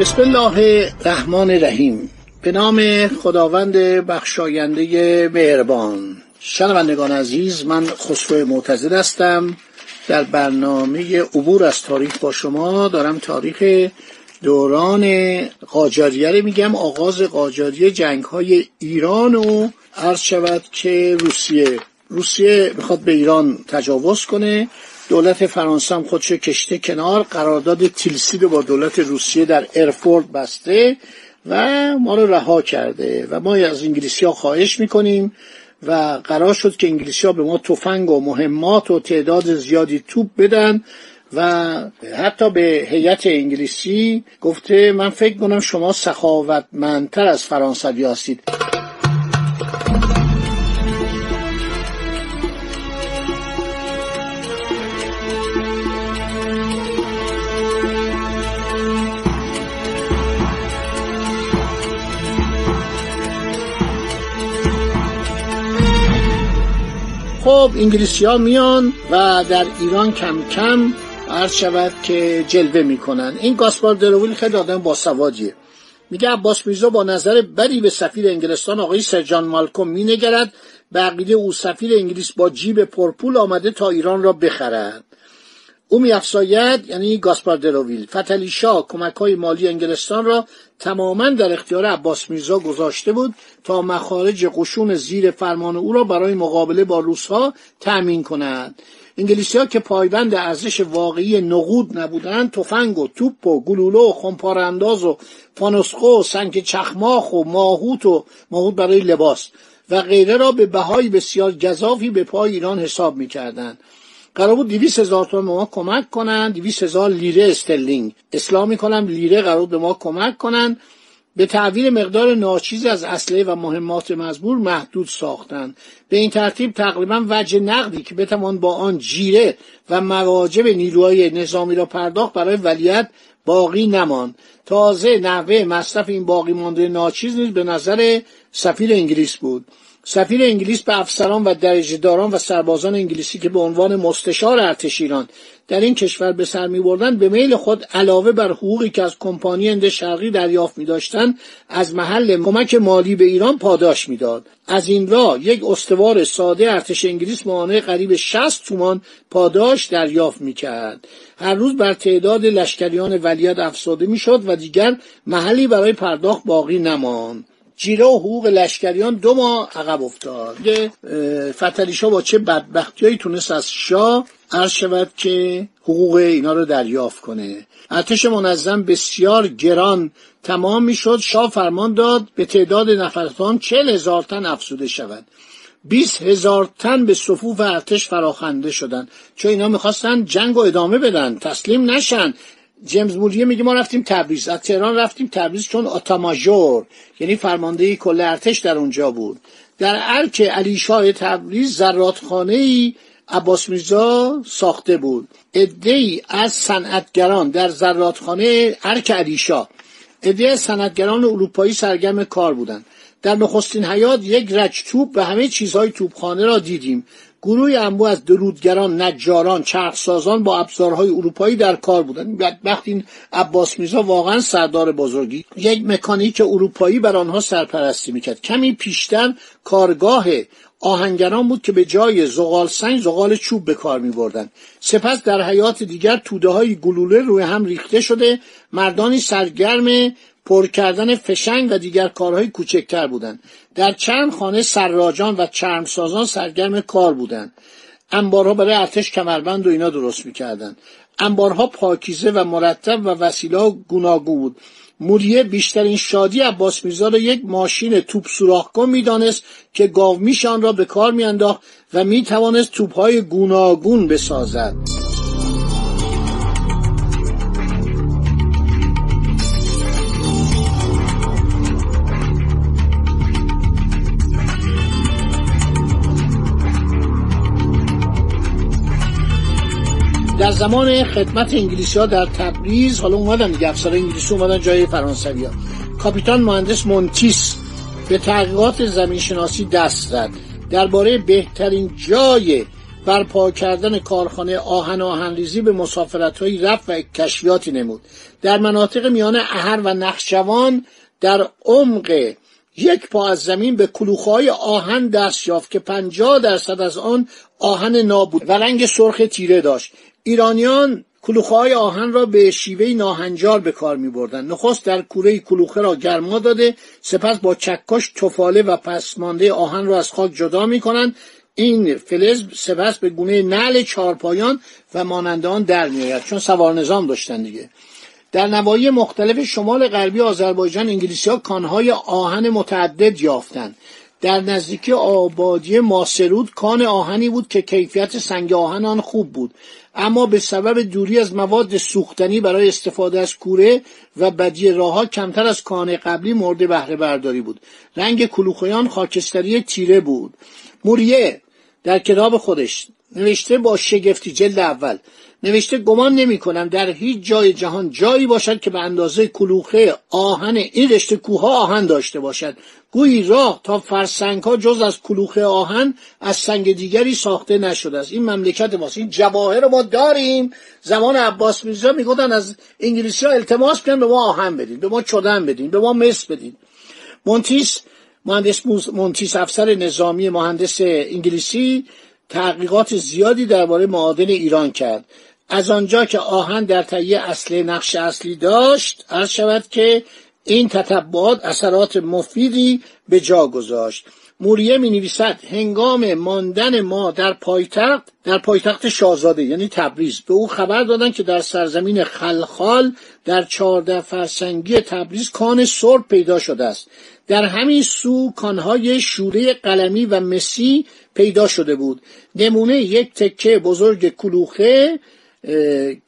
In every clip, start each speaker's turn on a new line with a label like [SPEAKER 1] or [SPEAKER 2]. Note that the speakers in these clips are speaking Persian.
[SPEAKER 1] بسم الله الرحمن الرحیم. به نام خداوند بخشاینده مهربان. شنوندگان عزیز من خسرو معتزد هستم. در برنامه عبور از تاریخ با شما دارم تاریخ دوران قاجاریه رو میگم آغاز قاجاریه جنگ های ایران و عرض شود که روسیه. روسیه می‌خواد به ایران تجاوز کنه. دولت فرانسه هم خودش کشته کنار. قرارداد تیلسید با دولت روسیه در ارفورد بسته و ما رو رها کرده و ما از انگلیسی ها خواهش می‌کنیم و قرار شد که انگلیسی ها به ما تفنگ و مهمات و تعداد زیادی توپ بدن و حتی به هیئت انگلیسی گفته من فکر کنم شما سخاوتمندتر از فرانسوی هستید. خب انگلیسی ها میان و در ایران کم کم عرض شود که جلوه می‌کنن. این گاسپار درویل خیلی آدم باسوادیه. میگه عباس میرزا با نظر بری به سفیر انگلستان آقای سرجان مالکوم مینگرد. به عقیده او سفیر انگلیس با جیب پرپول آمده تا ایران را بخرد. او میافزاید یعنی گاسپار دروویل فتلی شاه کمک های مالی انگلستان را تماما در اختیار عباس میرزا گذاشته بود تا مخارج قشون زیر فرمان او را برای مقابله با روسها تأمین کند. انگلیسی ها که پایبند ارزش واقعی نقود نبودند تفنگ و توپ و گلوله و خمپاره‌انداز و فانوسقه و سنگ چخماق و ماهوت و ماهوت برای لباس و غیره را به بهای بسیار گزافی به پای ایران حساب می‌کردند. قرار بود دویست هزار تومن به ما کمک کنن دویست هزار لیره استرلینگ. اصلاح می‌کنم لیره قرار به ما کمک کنن. به تعویل مقدار ناچیز از اسلحه و مهمات مزبور محدود ساختند به این ترتیب تقریبا وجه نقدی که بتوان با آن جیره و مواجب نیروهای نظامی را پرداخت برای ولیت باقی نماند. تازه نحوه مصرف این باقی مانده ناچیز نیز به نظر سفیر انگلیس بود. سفیر انگلیس به افسران و درجهداران و سربازان انگلیسی که به عنوان مستشار ارتش ایران در این کشور به سر می بردن به میل خود علاوه بر حقوقی که از کمپانی هند شرقی دریافت می داشتن از محل کمک مالی به ایران پاداش می‌داد. از این راه یک استوار ساده ارتش انگلیس معانه قریب 60 تومان پاداش دریافت می کرد. هر روز بر تعداد لشکریان ولیت افزوده می شد و دیگر محلی برای پرداخت باقی نماند. جیره و حقوق لشکریان دو ماه عقب افتاد. فتلی شاه با چه بدبختیایی تونست از شاه عرض شود که حقوق اینا رو دریافت کنه. ارتش منظم بسیار گران تمام می‌شد. شاه فرمان داد به تعداد نفرتان چل هزار تن افزوده شود. بیست هزار تن به صفوف ارتش فراخنده شدند. چون اینا می‌خواستن جنگ و ادامه بدن تسلیم نشن. جیمز موریه میگه ما رفتیم تبریز. از تهران رفتیم تبریز چون آتاماژور یعنی فرماندهی کل ارتش در اونجا بود. در ارک علی شاه تبریز زراتخانه ای عباس میرزا ساخته بود. ای از صنعتگران در زراتخانه ارک علیشا عده از صنعتگران اروپایی سرگرم کار بودند. در نخستین حیات یک رج توپ و همه چیزهای توپخانه را دیدیم. گروه انبو از درودگران نجاران چرخسازان با ابزارهای اروپایی در کار بودند. وقتی این عباس میرزا واقعا سردار بزرگی یک مکانیک اروپایی بر آنها سرپرستی می‌کرد. کمی پیشتر کارگاه آهنگران بود که به جای زغال سنگ زغال چوب به کار می بردن. سپس در حیات دیگر توده های گلوله روی هم ریخته شده. مردانی سرگرم پر کردن فشنگ و دیگر کارهای کوچکتر بودند. در چند خانه سراجان و چرمسازان سرگرم کار بودند. انبارها برای ارتش کمربند و اینا درست می‌کردند. انبارها پاکیزه و مرتب و وسیله گوناگون بود. موریه بیشترین شادی عباس میرزا را یک ماشین توپ سوراخ کن می‌دانست که گاومیشان را به کار میانداخت و می‌توانست توپهای گوناگون بسازد. زمان خدمت انگلیسی ها در تبریز حالا اومدن دیگه افسر انگلیسی اومدن جای فرانسوی ها کاپیتان مهندس مونتیس به تحقیقات زمین شناسی دست زد. درباره بهترین جای برپا کردن کارخانه آهن آهنریزی به مسافرت های رفت و کشفیاتی نمود. در مناطق میان اهر و نخشوان در عمق یک پا از زمین به کلوخهای آهن دست یافت که پنجاه درصد از آن آهن نابود و رنگ سرخ تیره داشت. ایرانیان کلوخهای آهن را به شیوه ناهنجار به کار می بردن. نخست در کوره کلوخه را گرما داده سپس با چکش تفاله و پسمانده آهن را از خاک جدا می کنند این فلز سپس به گونه نعل چارپایان و مانند آن در میآید چون سوار نظام داشتن دیگه. در نواحی مختلف شمال غربی آذربایجان انگلیسی ها کانهای آهن متعدد یافتند. در نزدیکی آبادی ماسرود کان آهنی بود که کیفیت سنگ آهن آن خوب بود. اما به سبب دوری از مواد سوختنی برای استفاده از کوره و بدی راهها کمتر از کان قبلی مورد بهره برداری بود. رنگ کلوخیان خاکستری تیره بود. موریه در کتاب خودش نوشته با شگفتی جلد اول نوشته گمان نمی کنم در هیچ جای جهان جایی باشد که به اندازه کلوخه آهن این رشته کوه آهن داشته باشد. گویی راه تا فرسنگ ها جز از کلوخه آهن از سنگ دیگری ساخته نشده است. این مملکت ماست. این جواهر ما داریم. زمان عباس میرزا می‌گفتن از انگلیسی ها التماس کنن به ما آهن بدین به ما چدن بدین به ما مس بدین. مونتیس مهندس مونتیس افسر نظامی مهندس انگلیسی تحقیقات زیادی درباره معادن ایران کرد. از آنجا که آهن در تهیه اصل نقش اصلی داشت عرض شود که این تطبعات اثرات مفیدی به جا گذاشت. موریه می نویسد هنگام ماندن ما در پایتخت در پایتخت شاهزاده یعنی تبریز. به او خبر دادند که در سرزمین خلخال در چهارده فرسنگی تبریز کان سرب پیدا شده است. در همین سو کانهای شوره قلمی و مسی پیدا شده بود. نمونه یک تکه بزرگ کلوخه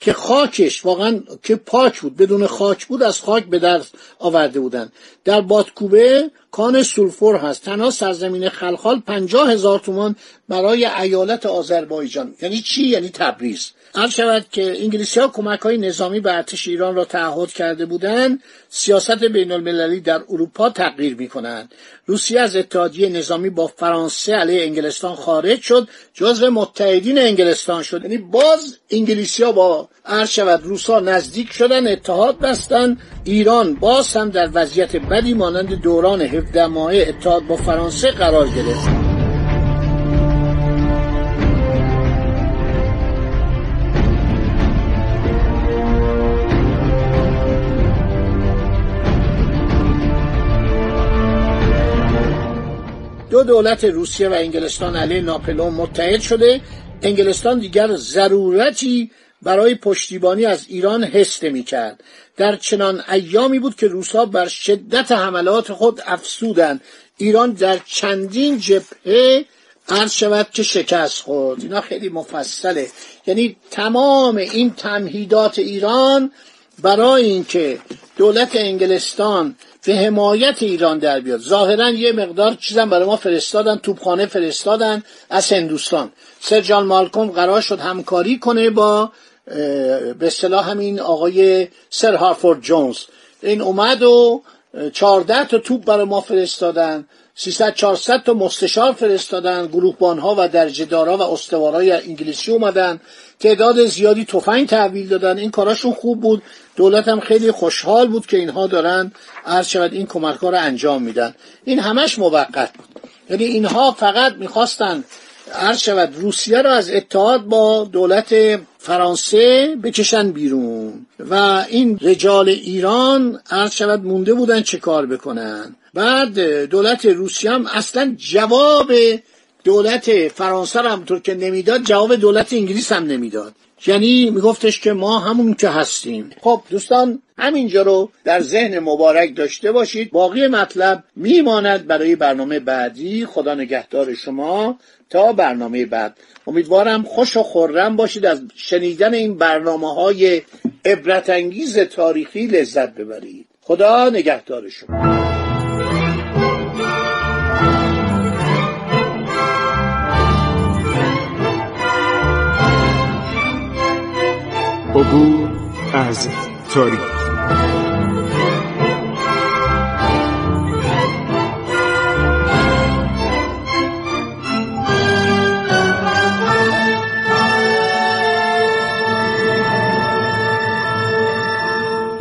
[SPEAKER 1] که خاکش واقعا که پاک بود بدون خاک بود از خاک به دست آورده بودن در بادکوبه کان سولفور هست. تنها سرزمین خلخال پنجاه هزار تومان برای ایالت آذربایجان. یعنی چی؟ یعنی تبریز. عرض شود که انگلیسی ها کمک های نظامی به ارتش ایران را تعهد کرده بودند سیاست بین المللی در اروپا تغییر می کنند روسیه از اتحادیه نظامی با فرانسه علیه انگلستان خارج شد جزو متحدین انگلستان شد. یعنی باز انگلیسی ها با عرض شود روسا نزدیک شدن اتحاد بستن. ایران باز هم در وضعیت بدی مانند دوران 17 ماه اتحاد با فرانسه قرار گرفت. دو دولت روسیه و انگلستان علیه ناپلئون متحد شده. انگلستان دیگر ضرورتی برای پشتیبانی از ایران حس کرد در چنان ایامی بود که روسا بر شدت حملات خود افسودند ایران در چندین جبهه عرض شود که شکست خورد. اینا خیلی مفصله. یعنی تمام این تمهیدات ایران برای اینکه دولت انگلستان به حمایت ایران در بیاد. ظاهرا یه مقدار چیزم برای ما فرستادن توپخانه فرستادن از هندوستان. سر جان مالکوم قرار شد همکاری کنه با به اصطلاح همین آقای سر هارفورد جونز. این اومد و چهارده تا توپ برای ما فرستادن. 300 400 تا مستشار فرستادن گروهبان ها و درجهدارا و استوارای انگلیسی اومدن. تعداد زیادی تفنگ تحویل دادن. این کاراشون خوب بود. دولت هم خیلی خوشحال بود که اینها دارن عرض شود این کمک ها رو انجام میدن. این همش موقت بود. یعنی اینها فقط می‌خواستن عرض شود روسیه رو از اتحاد با دولت فرانسه بکشن بیرون و این رجال ایران عرض شود مونده بودن چه کار بکنن. بعد دولت روسیه هم اصلا جواب دولت فرانسه رو همونطور که نمی‌داد جواب دولت انگلیس هم نمی‌داد. یعنی میگفتش که ما همون که هستیم. خب دوستان همینجا رو در ذهن مبارک داشته باشید. باقی مطلب میماند برای برنامه بعدی. خدا نگهدار شما. تا برنامه بعد. امیدوارم خوش و خورم باشید از شنیدن این برنامه های عبرتانگیز تاریخی لذت ببرید. خدا نگهدار شما.
[SPEAKER 2] عبور از تاریخ.